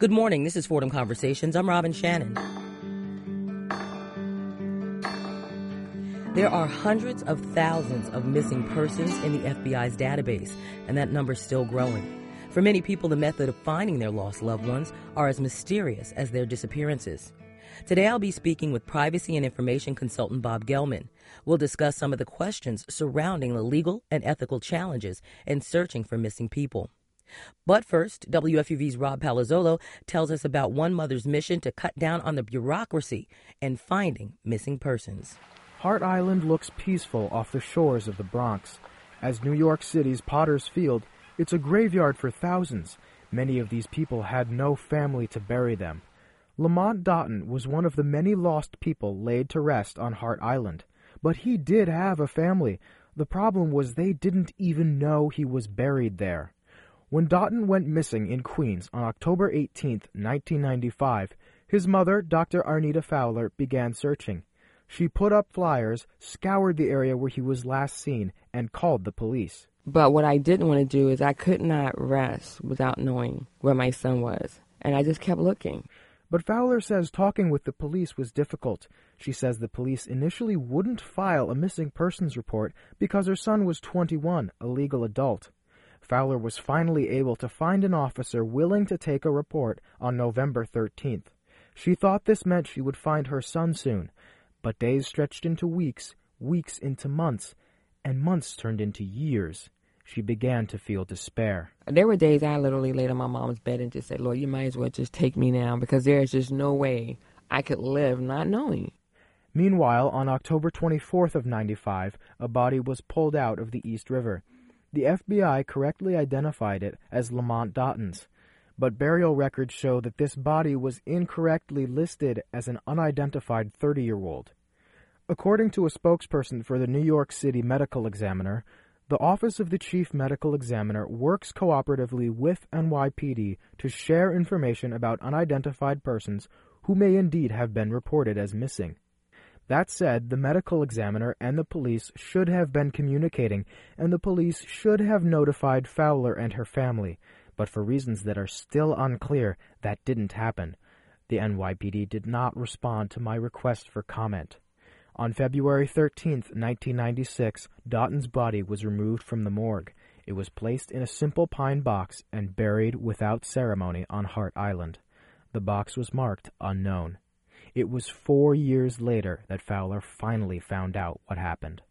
Good morning. This is Fordham Conversations. I'm Robin Shannon. There are hundreds of thousands of missing persons in the FBI's database, and that number's still growing. For many people, the method of finding their lost loved ones are as mysterious as their disappearances. Today, I'll be speaking with privacy and information consultant Bob Gellman. We'll discuss some of the questions surrounding the legal and ethical challenges in searching for missing people. But first, WFUV's Rob Palazzolo tells us about one mother's mission to cut down on the bureaucracy and finding missing persons. Hart Island looks peaceful off the shores of the Bronx. As New York City's Potter's Field, it's a graveyard for thousands. Many of these people had no family to bury them. Lamont Doughton was one of the many lost people laid to rest on Hart Island. But he did have a family. The problem was they didn't even know he was buried there. When Doughton went missing in Queens on October 18, 1995, his mother, Dr. Arnita Fowler, began searching. She put up flyers, scoured the area where he was last seen, and called the police. But what I didn't want to do is I could not rest without knowing where my son was. And I just kept looking. But Fowler says talking with the police was difficult. She says the police initially wouldn't file a missing persons report because her son was 21, a legal adult. Fowler was finally able to find an officer willing to take a report on November 13th. She thought this meant she would find her son soon, but days stretched into weeks, weeks into months, and months turned into years. She began to feel despair. There were days I literally laid on my mom's bed and just said, Lord, you might as well just take me now because there is just no way I could live not knowing. Meanwhile, on October 24th of 95, a body was pulled out of the East River. The FBI correctly identified it as Lamont Doughton's, but burial records show that this body was incorrectly listed as an unidentified 30 year old. According to a spokesperson for the New York City Medical Examiner, the Office of the Chief Medical Examiner works cooperatively with NYPD to share information about unidentified persons who may indeed have been reported as missing. That said, the medical examiner and the police should have been communicating, and the police should have notified Fowler and her family, but for reasons that are still unclear, that didn't happen. The NYPD did not respond to my request for comment. On February 13, 1996, Doughton's body was removed from the morgue. It was placed in a simple pine box and buried without ceremony on Hart Island. The box was marked unknown. It was four years later that Fowler finally found out what happened.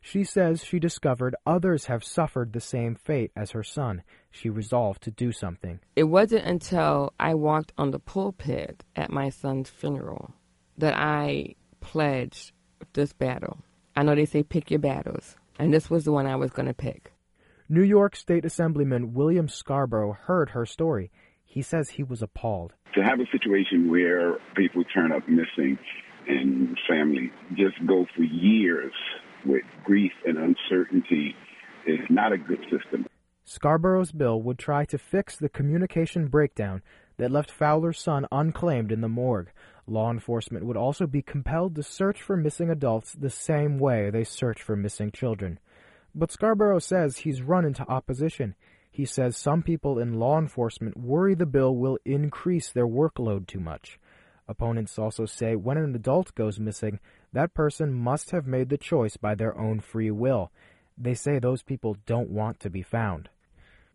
She says she discovered others have suffered the same fate as her son. She resolved to do something. It wasn't until I walked on the pulpit at my son's funeral that I pledged this battle. I know they say pick your battles, and this was the one I was going to pick. New York State Assemblyman William Scarborough heard her story. He says he was appalled. To have a situation where people turn up missing and family just go for years with grief and uncertainty is not a good system. Scarborough's bill would try to fix the communication breakdown that left Fowler's son unclaimed in the morgue. Law enforcement would also be compelled to search for missing adults the same way they search for missing children. But Scarborough says he's run into opposition. He says some people in law enforcement worry the bill will increase their workload too much. Opponents also say when an adult goes missing, that person must have made the choice by their own free will. They say those people don't want to be found.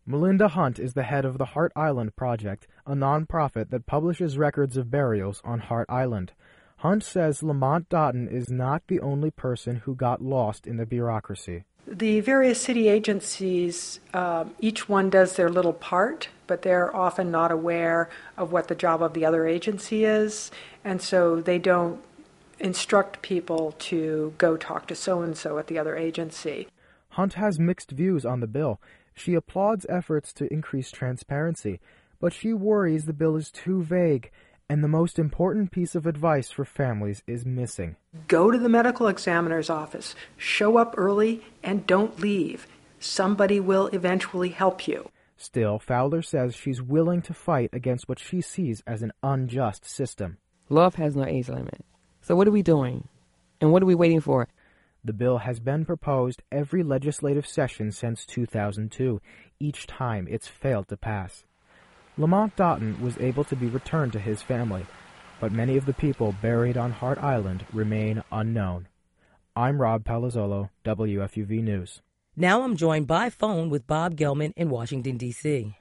Melinda Hunt is the head of the Hart Island Project, a nonprofit that publishes records of burials on Hart Island. Hunt says Lamont Doughton is not the only person who got lost in the bureaucracy. The various city agencies, uh, each one does their little part, but they're often not aware of what the job of the other agency is, and so they don't instruct people to go talk to so and so at the other agency. Hunt has mixed views on the bill. She applauds efforts to increase transparency, but she worries the bill is too vague and the most important piece of advice for families is missing. Go to the medical examiner's office, show up early, and don't leave. Somebody will eventually help you. Still, Fowler says she's willing to fight against what she sees as an unjust system. Love has no age limit. So, what are we doing? And what are we waiting for? The bill has been proposed every legislative session since 2002. Each time it's failed to pass. Lamont Dotton was able to be returned to his family, but many of the people buried on Hart Island remain unknown. I'm Rob Palazzolo, WFUV News. Now I'm joined by phone with Bob Gellman in Washington, D.C.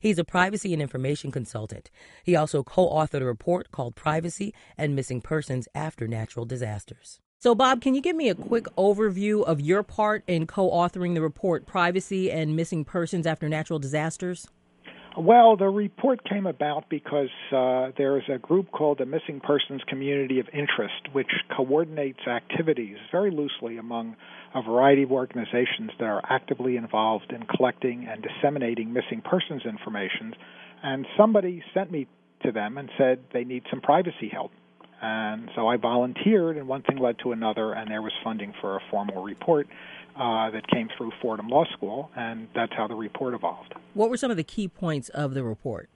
He's a privacy and information consultant. He also co authored a report called Privacy and Missing Persons After Natural Disasters. So, Bob, can you give me a quick overview of your part in co authoring the report Privacy and Missing Persons After Natural Disasters? Well, the report came about because uh, there is a group called the Missing Persons Community of Interest, which coordinates activities very loosely among a variety of organizations that are actively involved in collecting and disseminating missing persons information. And somebody sent me to them and said they need some privacy help. And so I volunteered, and one thing led to another, and there was funding for a formal report uh, that came through Fordham Law School, and that's how the report evolved. What were some of the key points of the report?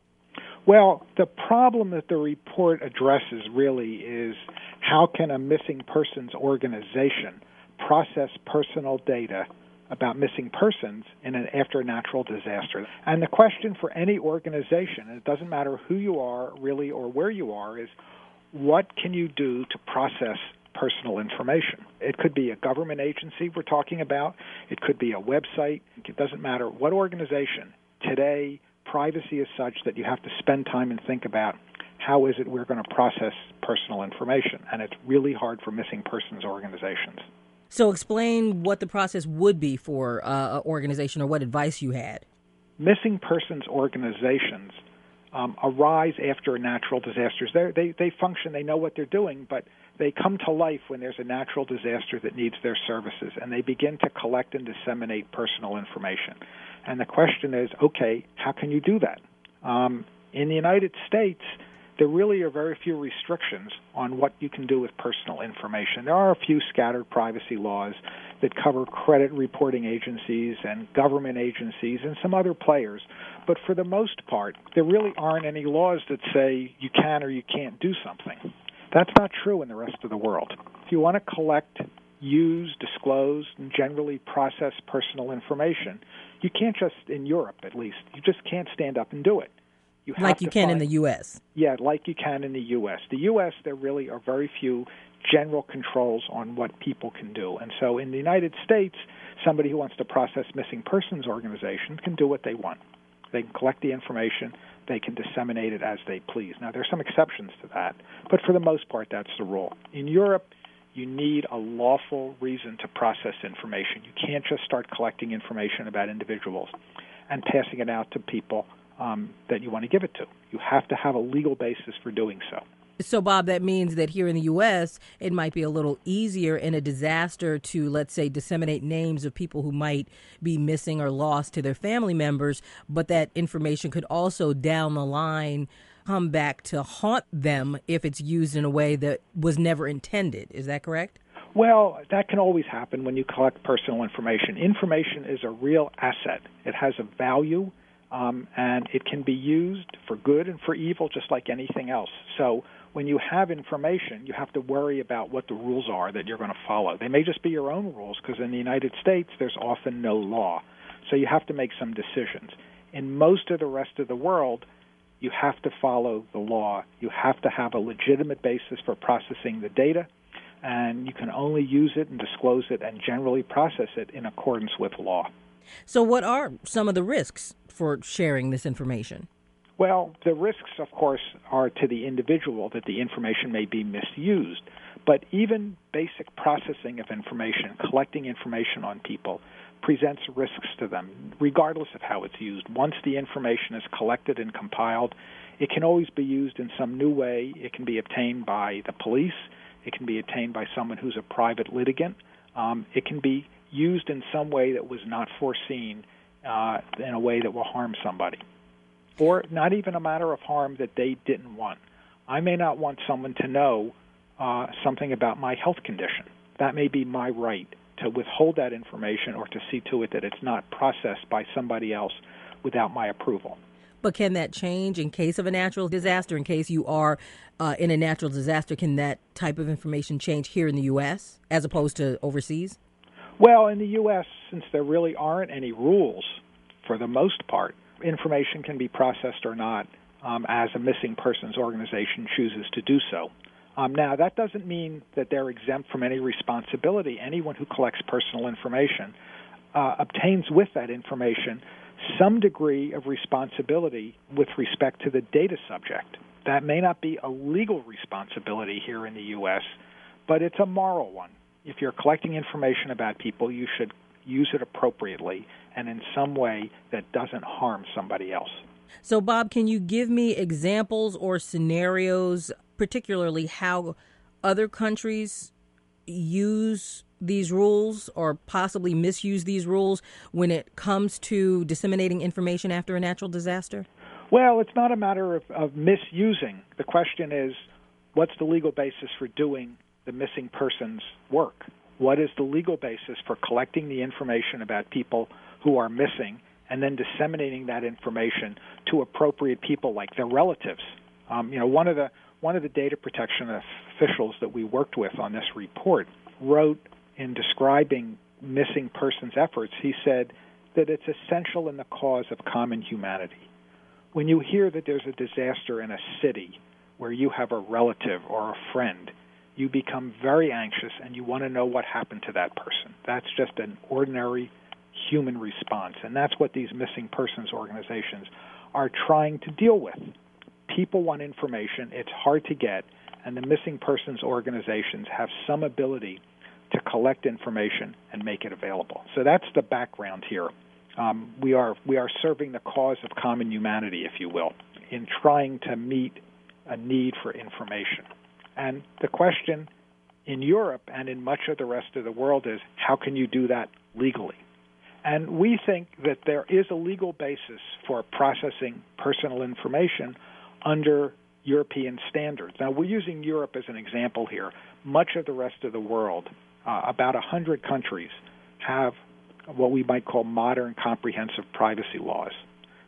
Well, the problem that the report addresses really is how can a missing persons organization process personal data about missing persons in an after a natural disaster. And the question for any organization, and it doesn't matter who you are really or where you are, is what can you do to process personal information. It could be a government agency we're talking about, it could be a website, it doesn't matter what organization. Today, privacy is such that you have to spend time and think about how is it we're going to process personal information, and it's really hard for missing persons organizations. So, explain what the process would be for uh, an organization or what advice you had. Missing persons organizations um, arise after natural disasters. They're, they they function, they know what they're doing, but they come to life when there's a natural disaster that needs their services, and they begin to collect and disseminate personal information. And the question is, okay, how can you do that? Um, in the United States, there really are very few restrictions on what you can do with personal information. There are a few scattered privacy laws that cover credit reporting agencies and government agencies and some other players. But for the most part, there really aren't any laws that say you can or you can't do something. That's not true in the rest of the world. If you want to collect, use, disclose, and generally process personal information, you can't just, in Europe at least, you just can't stand up and do it. You like you can find, in the U.S. Yeah, like you can in the U.S. The U.S., there really are very few general controls on what people can do. And so in the United States, somebody who wants to process missing persons organizations can do what they want. They can collect the information, they can disseminate it as they please. Now, there are some exceptions to that, but for the most part, that's the rule. In Europe, you need a lawful reason to process information. You can't just start collecting information about individuals and passing it out to people um, that you want to give it to. You have to have a legal basis for doing so. So, Bob, that means that here in the U.S., it might be a little easier in a disaster to, let's say, disseminate names of people who might be missing or lost to their family members, but that information could also down the line come back to haunt them if it's used in a way that was never intended. Is that correct? Well, that can always happen when you collect personal information. Information is a real asset, it has a value. Um, and it can be used for good and for evil, just like anything else. So, when you have information, you have to worry about what the rules are that you're going to follow. They may just be your own rules because in the United States there's often no law. So you have to make some decisions. In most of the rest of the world, you have to follow the law. You have to have a legitimate basis for processing the data, and you can only use it and disclose it and generally process it in accordance with law. So, what are some of the risks for sharing this information? Well, the risks, of course, are to the individual that the information may be misused. But even basic processing of information, collecting information on people, presents risks to them, regardless of how it's used. Once the information is collected and compiled, it can always be used in some new way. It can be obtained by the police, it can be obtained by someone who's a private litigant, um, it can be used in some way that was not foreseen uh, in a way that will harm somebody or not even a matter of harm that they didn't want. I may not want someone to know uh, something about my health condition. That may be my right to withhold that information or to see to it that it's not processed by somebody else without my approval. But can that change in case of a natural disaster? In case you are uh, in a natural disaster, can that type of information change here in the U.S. as opposed to overseas? Well, in the U.S., since there really aren't any rules for the most part information can be processed or not um, as a missing persons organization chooses to do so. Um, now, that doesn't mean that they're exempt from any responsibility. Anyone who collects personal information uh, obtains with that information some degree of responsibility with respect to the data subject. That may not be a legal responsibility here in the U.S., but it's a moral one. If you're collecting information about people, you should use it appropriately and in some way that doesn't harm somebody else. So, Bob, can you give me examples or scenarios, particularly how other countries use these rules or possibly misuse these rules when it comes to disseminating information after a natural disaster? Well, it's not a matter of, of misusing. The question is what's the legal basis for doing the missing persons work? What is the legal basis for collecting the information about people who are missing and then disseminating that information to appropriate people like their relatives? Um, you know, one of the one of the data protection officials that we worked with on this report wrote in describing missing persons efforts, he said that it's essential in the cause of common humanity. When you hear that there's a disaster in a city where you have a relative or a friend, you become very anxious and you want to know what happened to that person. That's just an ordinary human response. And that's what these missing persons organizations are trying to deal with. People want information, it's hard to get, and the missing persons organizations have some ability to collect information and make it available. So that's the background here. Um, we are we are serving the cause of common humanity, if you will, in trying to meet a need for information. And the question in Europe and in much of the rest of the world is how can you do that legally? And we think that there is a legal basis for processing personal information under European standards. Now, we're using Europe as an example here. Much of the rest of the world uh, about 100 countries have what we might call modern comprehensive privacy laws.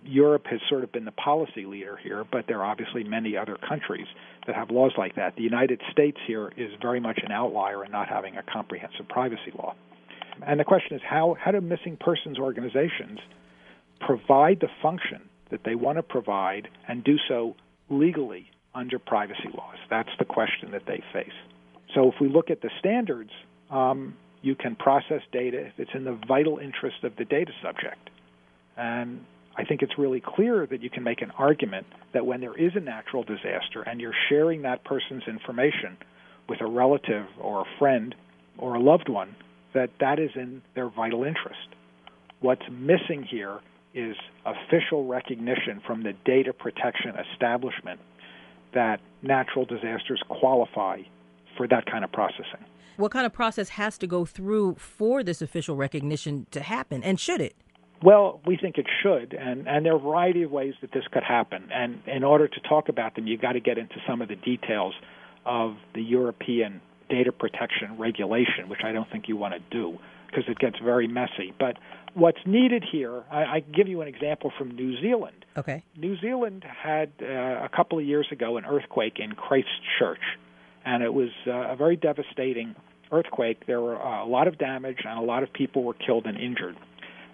Europe has sort of been the policy leader here, but there are obviously many other countries that have laws like that. The United States here is very much an outlier in not having a comprehensive privacy law. And the question is how, how do missing persons organizations provide the function that they want to provide and do so legally under privacy laws? That's the question that they face. So if we look at the standards um, you can process data if it's in the vital interest of the data subject. And I think it's really clear that you can make an argument that when there is a natural disaster and you're sharing that person's information with a relative or a friend or a loved one, that that is in their vital interest. What's missing here is official recognition from the data protection establishment that natural disasters qualify for that kind of processing what kind of process has to go through for this official recognition to happen, and should it? Well, we think it should, and, and there are a variety of ways that this could happen. And in order to talk about them, you've got to get into some of the details of the European data protection regulation, which I don't think you want to do because it gets very messy. But what's needed here, I, I give you an example from New Zealand. Okay. New Zealand had uh, a couple of years ago an earthquake in Christchurch, and it was uh, a very devastating earthquake, there were uh, a lot of damage and a lot of people were killed and injured.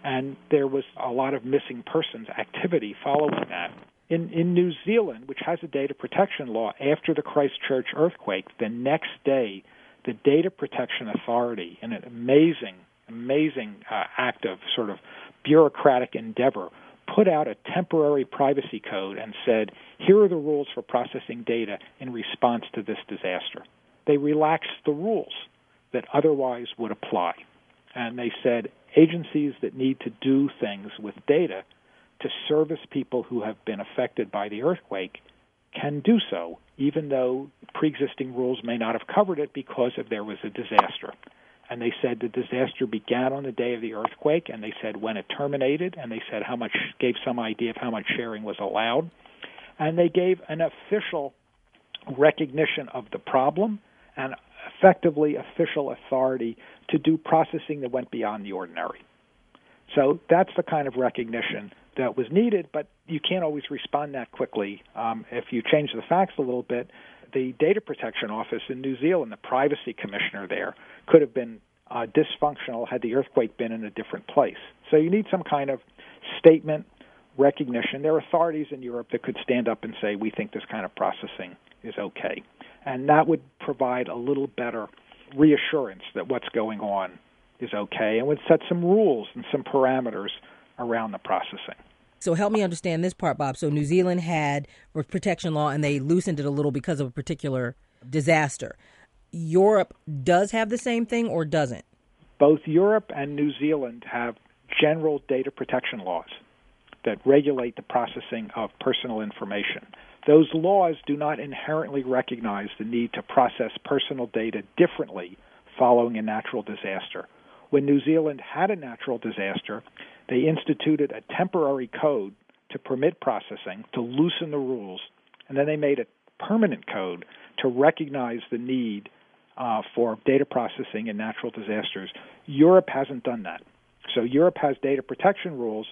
And there was a lot of missing persons activity following that. In, in New Zealand, which has a data protection law, after the Christchurch earthquake, the next day, the Data Protection Authority, in an amazing, amazing uh, act of sort of bureaucratic endeavor, put out a temporary privacy code and said, here are the rules for processing data in response to this disaster. They relaxed the rules that otherwise would apply. And they said agencies that need to do things with data to service people who have been affected by the earthquake can do so, even though pre existing rules may not have covered it because if there was a disaster. And they said the disaster began on the day of the earthquake, and they said when it terminated, and they said how much, gave some idea of how much sharing was allowed. And they gave an official recognition of the problem and effectively official authority to do processing that went beyond the ordinary. So that's the kind of recognition that was needed, but you can't always respond that quickly. Um, if you change the facts a little bit, the Data Protection Office in New Zealand, the privacy commissioner there, could have been uh, dysfunctional had the earthquake been in a different place. So you need some kind of statement recognition. There are authorities in Europe that could stand up and say, we think this kind of processing is okay. And that would provide a little better reassurance that what's going on is okay and would set some rules and some parameters around the processing. So help me understand this part, Bob. So New Zealand had a protection law and they loosened it a little because of a particular disaster. Europe does have the same thing or doesn't? Both Europe and New Zealand have general data protection laws that regulate the processing of personal information. Those laws do not inherently recognize the need to process personal data differently following a natural disaster. When New Zealand had a natural disaster, they instituted a temporary code to permit processing, to loosen the rules, and then they made a permanent code to recognize the need uh, for data processing in natural disasters. Europe hasn't done that. So Europe has data protection rules,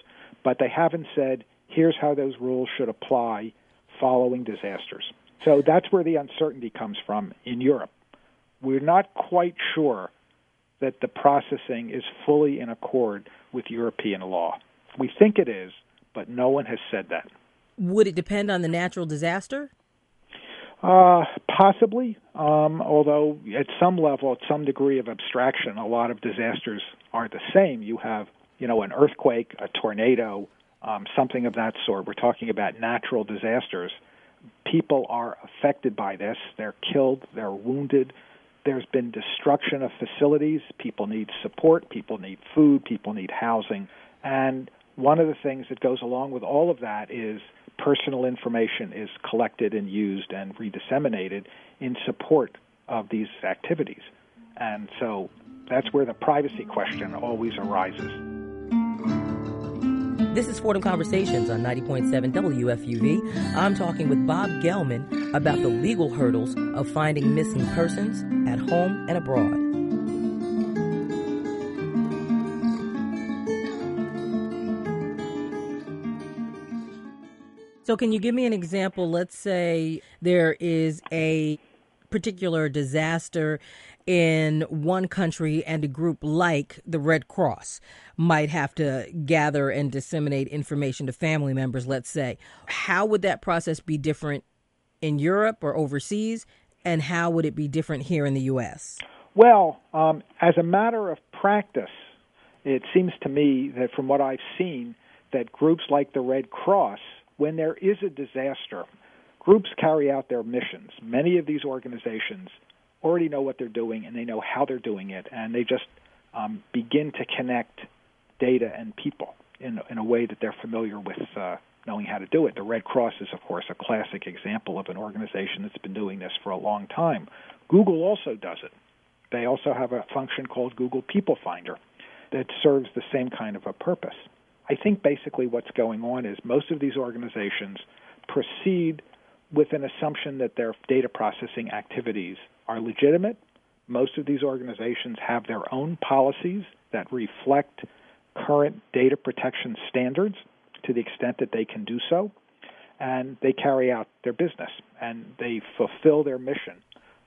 but they haven't said, here's how those rules should apply following disasters. So that's where the uncertainty comes from in Europe. We're not quite sure that the processing is fully in accord with European law. We think it is, but no one has said that. Would it depend on the natural disaster? Uh, possibly, um, although at some level, at some degree of abstraction, a lot of disasters are the same. You have, you know, an earthquake, a tornado, um, something of that sort. We're talking about natural disasters. People are affected by this. They're killed. They're wounded. There's been destruction of facilities. People need support. People need food. People need housing. And one of the things that goes along with all of that is personal information is collected and used and redisseminated in support of these activities. And so that's where the privacy question always arises. This is Fordham Conversations on 90.7 WFUV. I'm talking with Bob Gellman about the legal hurdles of finding missing persons at home and abroad. So, can you give me an example? Let's say there is a particular disaster in one country and a group like the Red Cross might have to gather and disseminate information to family members, let's say. How would that process be different in Europe or overseas? And how would it be different here in the U.S.? Well, um, as a matter of practice, it seems to me that from what I've seen, that groups like the Red Cross when there is a disaster, groups carry out their missions. Many of these organizations already know what they're doing and they know how they're doing it, and they just um, begin to connect data and people in, in a way that they're familiar with uh, knowing how to do it. The Red Cross is, of course, a classic example of an organization that's been doing this for a long time. Google also does it. They also have a function called Google People Finder that serves the same kind of a purpose. I think basically what's going on is most of these organizations proceed with an assumption that their data processing activities are legitimate. Most of these organizations have their own policies that reflect current data protection standards to the extent that they can do so, and they carry out their business and they fulfill their mission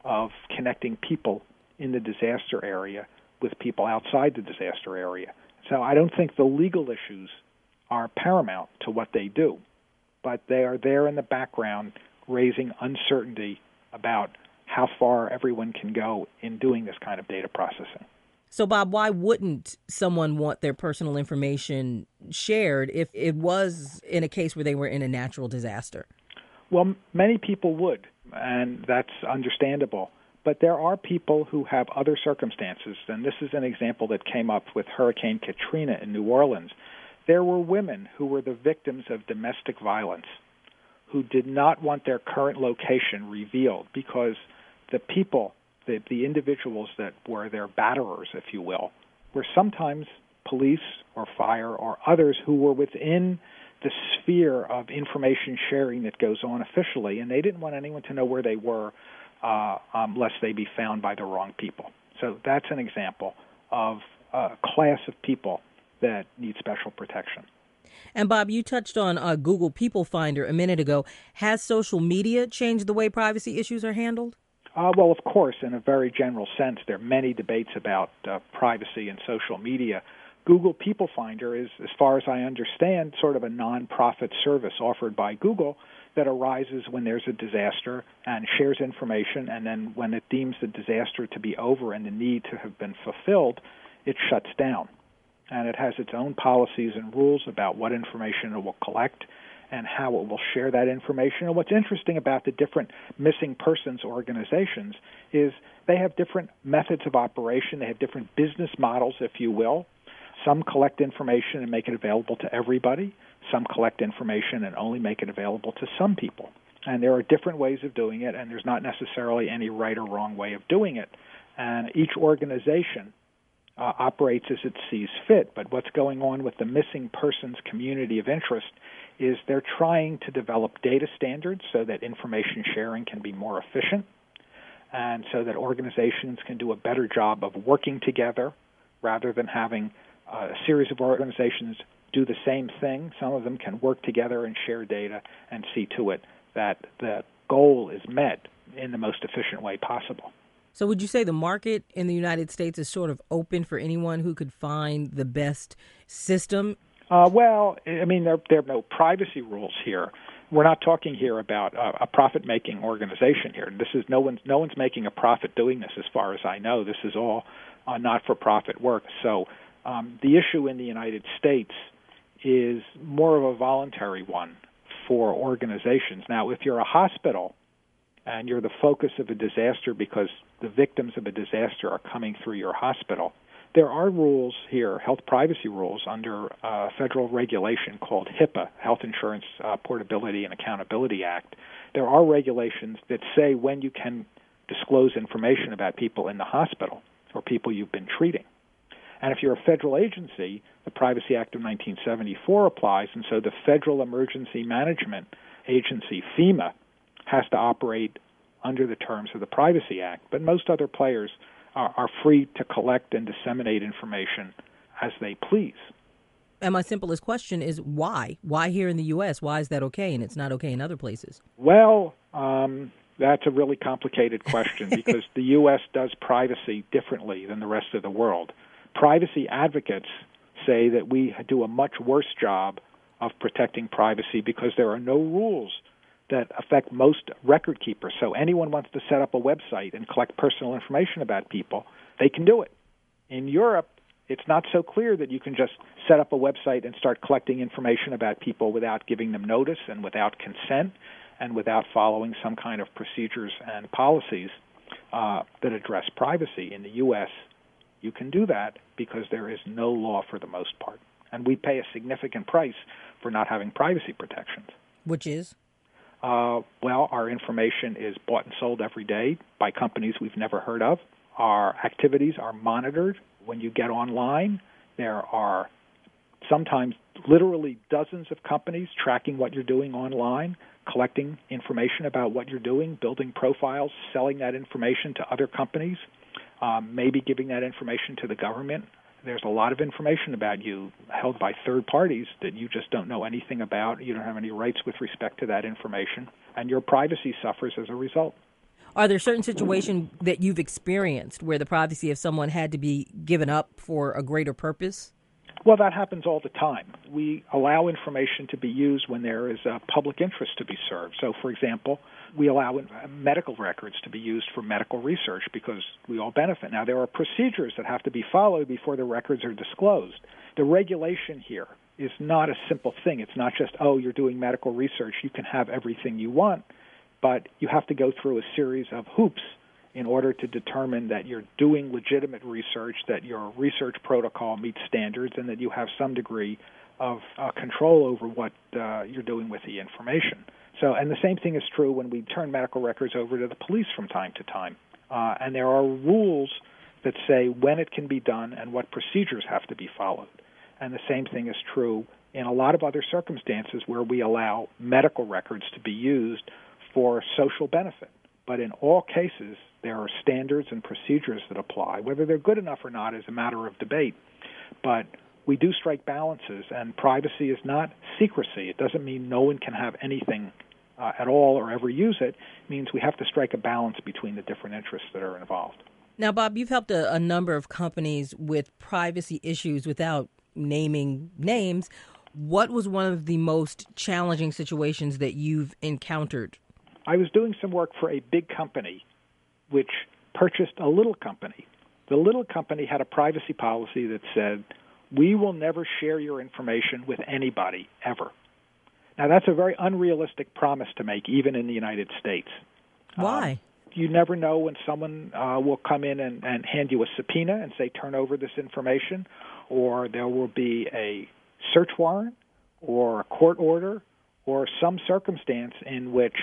of connecting people in the disaster area with people outside the disaster area. So I don't think the legal issues are paramount to what they do, but they are there in the background raising uncertainty about how far everyone can go in doing this kind of data processing. So, Bob, why wouldn't someone want their personal information shared if it was in a case where they were in a natural disaster? Well, many people would, and that's understandable. But there are people who have other circumstances, and this is an example that came up with Hurricane Katrina in New Orleans. There were women who were the victims of domestic violence who did not want their current location revealed because the people, the, the individuals that were their batterers, if you will, were sometimes police or fire or others who were within the sphere of information sharing that goes on officially, and they didn't want anyone to know where they were uh, um, lest they be found by the wrong people. So that's an example of a class of people that need special protection. And Bob, you touched on uh, Google People Finder a minute ago. Has social media changed the way privacy issues are handled? Uh, well, of course, in a very general sense, there are many debates about uh, privacy and social media. Google People Finder is, as far as I understand, sort of a nonprofit service offered by Google that arises when there's a disaster and shares information, and then when it deems the disaster to be over and the need to have been fulfilled, it shuts down. And it has its own policies and rules about what information it will collect and how it will share that information. And what's interesting about the different missing persons organizations is they have different methods of operation, they have different business models, if you will. Some collect information and make it available to everybody. Some collect information and only make it available to some people. And there are different ways of doing it, and there's not necessarily any right or wrong way of doing it. And each organization uh, operates as it sees fit. But what's going on with the missing persons community of interest is they're trying to develop data standards so that information sharing can be more efficient and so that organizations can do a better job of working together rather than having a series of organizations do the same thing. Some of them can work together and share data and see to it that the goal is met in the most efficient way possible. So, would you say the market in the United States is sort of open for anyone who could find the best system? Uh, well, I mean, there, there are no privacy rules here. We're not talking here about a, a profit-making organization here. This is no one's no one's making a profit doing this, as far as I know. This is all uh, not-for-profit work. So, um, the issue in the United States is more of a voluntary one for organizations. Now, if you're a hospital and you're the focus of a disaster because the victims of a disaster are coming through your hospital, there are rules here, health privacy rules, under a federal regulation called HIPAA, Health Insurance uh, Portability and Accountability Act. There are regulations that say when you can disclose information about people in the hospital or people you've been treating. And if you're a federal agency, the Privacy Act of 1974 applies, and so the Federal Emergency Management Agency, FEMA, has to operate under the terms of the Privacy Act. But most other players are, are free to collect and disseminate information as they please. And my simplest question is why? Why here in the U.S.? Why is that okay and it's not okay in other places? Well, um, that's a really complicated question because the U.S. does privacy differently than the rest of the world privacy advocates say that we do a much worse job of protecting privacy because there are no rules that affect most record keepers. So anyone wants to set up a website and collect personal information about people, they can do it. In Europe, it's not so clear that you can just set up a website and start collecting information about people without giving them notice and without consent and without following some kind of procedures and policies uh, that address privacy. In the U.S., you can do that because there is no law for the most part. And we pay a significant price for not having privacy protections. Which is? Uh, well, our information is bought and sold every day by companies we've never heard of. Our activities are monitored. When you get online, there are sometimes literally dozens of companies tracking what you're doing online, collecting information about what you're doing, building profiles, selling that information to other companies um, maybe giving that information to the government. There's a lot of information about you held by third parties that you just don't know anything about. You don't have any rights with respect to that information, and your privacy suffers as a result. Are there certain situations that you've experienced where the privacy of someone had to be given up for a greater purpose? Well, that happens all the time. We allow information to be used when there is a public interest to be served. So, for example, we allow medical records to be used for medical research because we all benefit. Now, there are procedures that have to be followed before the records are disclosed. The regulation here is not a simple thing. It's not just, oh, you're doing medical research, you can have everything you want, but you have to go through a series of hoops in order to determine that you're doing legitimate research, that your research protocol meets standards, and that you have some degree of uh, control over what uh, you're doing with the information. So, and the same thing is true when we turn medical records over to the police from time to time. Uh, and there are rules that say when it can be done and what procedures have to be followed. And the same thing is true in a lot of other circumstances where we allow medical records to be used for social benefit. But in all cases, there are standards and procedures that apply. Whether they're good enough or not is a matter of debate. But we do strike balances, and privacy is not secrecy. It doesn't mean no one can have anything uh, at all or ever use it. means we have to strike a balance between the different interests that are involved. Now, Bob, you've helped a, a, number of companies with privacy issues without naming names, what was one of the most challenging situations that you've encountered? I was doing some work for a big company which purchased a little company. The little company had a privacy policy that said, we will never share your information with anybody ever. Now, that's a very unrealistic promise to make, even in the United States. Why? Um, you never know when someone uh, will come in and, and hand you a subpoena and say, turn over this information, or there will be a search warrant, or a court order, or some circumstance in which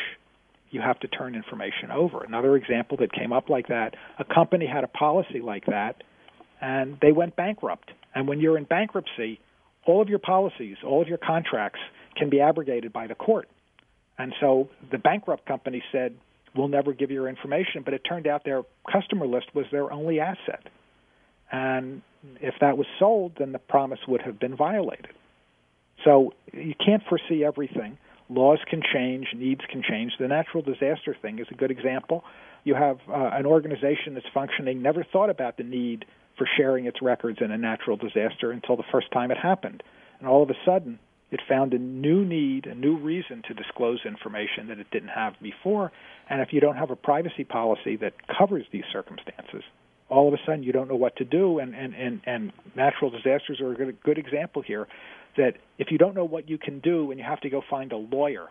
you have to turn information over. Another example that came up like that a company had a policy like that, and they went bankrupt. And when you're in bankruptcy, all of your policies, all of your contracts can be abrogated by the court. And so the bankrupt company said, We'll never give you your information. But it turned out their customer list was their only asset. And if that was sold, then the promise would have been violated. So you can't foresee everything. Laws can change, needs can change. The natural disaster thing is a good example. You have uh, an organization that's functioning, never thought about the need for sharing its records in a natural disaster until the first time it happened. And all of a sudden, it found a new need, a new reason to disclose information that it didn't have before. And if you don't have a privacy policy that covers these circumstances, all of a sudden you don't know what to do. And, and, and, and natural disasters are a good, good example here that if you don't know what you can do and you have to go find a lawyer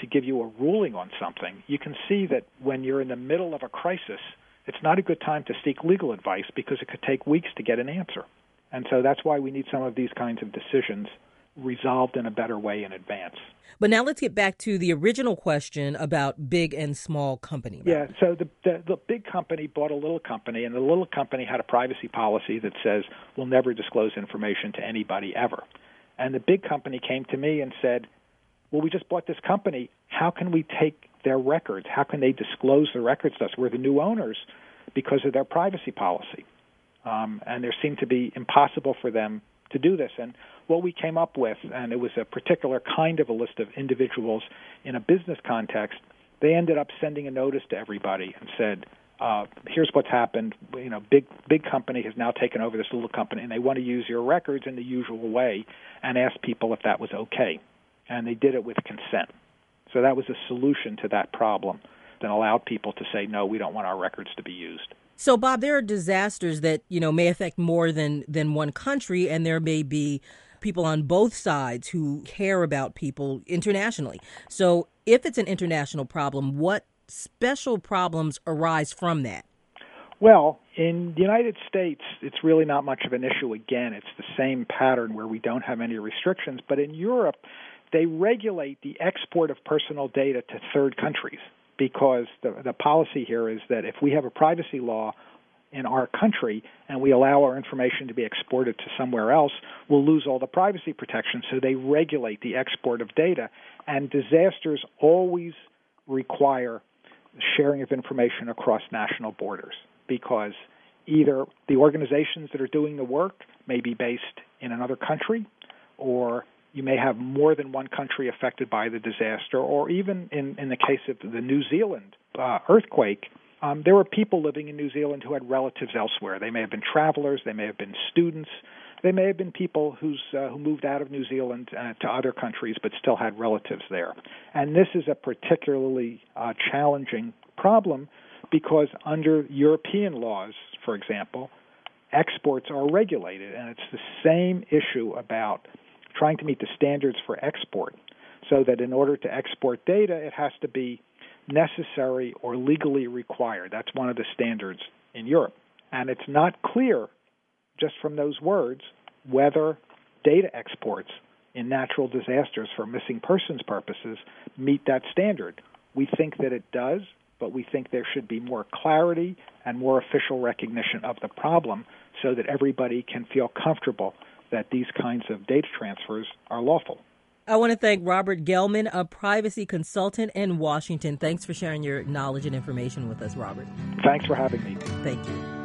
to give you a ruling on something, you can see that when you're in the middle of a crisis, it's not a good time to seek legal advice because it could take weeks to get an answer. And so that's why we need some of these kinds of decisions resolved in a better way in advance. But now let's get back to the original question about big and small company. Yeah, so the, the, the big company bought a little company, and the little company had a privacy policy that says we'll never disclose information to anybody ever. And the big company came to me and said, "Well, we just bought this company. How can we take their records? How can they disclose the records to us? We're the new owners because of their privacy policy." Um, and there seemed to be impossible for them to do this. And what we came up with, and it was a particular kind of a list of individuals in a business context, they ended up sending a notice to everybody and said, uh, here's what's happened. You know, big big company has now taken over this little company, and they want to use your records in the usual way, and ask people if that was okay. And they did it with consent. So that was a solution to that problem that allowed people to say, no, we don't want our records to be used. So, Bob, there are disasters that you know may affect more than than one country, and there may be people on both sides who care about people internationally. So, if it's an international problem, what special problems arise from that? Well, in the United States, it's really not much of an issue. Again, it's the same pattern where we don't have any restrictions. But in Europe, they regulate the export of personal data to third countries because the, the policy here is that if we have a privacy law in our country and we allow our information to be exported to somewhere else, we'll lose all the privacy protection. So they regulate the export of data. And disasters always require sharing of information across national borders because either the organizations that are doing the work may be based in another country or you may have more than one country affected by the disaster, or even in, in the case of the New Zealand uh, earthquake, um, there were people living in New Zealand who had relatives elsewhere. They may have been travelers, they may have been students, they may have been people who's, uh, who moved out of New Zealand uh, to other countries but still had relatives there. And this is a particularly uh, challenging problem because under European laws, for example, exports are regulated, and it's the same issue about trying to meet the standards for export so that in order to export data, it has to be necessary or legally required. That's one of the standards in Europe. And it's not clear, just from those words, whether data exports in natural disasters for missing persons purposes meet that standard. We think that it does, but we think there should be more clarity and more official recognition of the problem so that everybody can feel comfortable that these kinds of data transfers are lawful. I want to thank Robert Gellman, a privacy consultant in Washington. Thanks for sharing your knowledge and information with us, Robert. Thanks for having me. Thank you.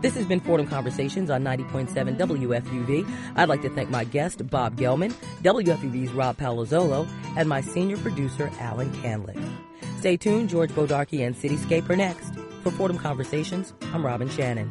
This has been Fordham Conversations on 90.7 WFUV. I'd like to thank my guest, Bob Gellman, WFUV's Rob Palazzolo, and my senior producer, Alan Canlick. Stay tuned. George Bodarky and Cityscape are next. For Fordham Conversations, I'm Robin Shannon.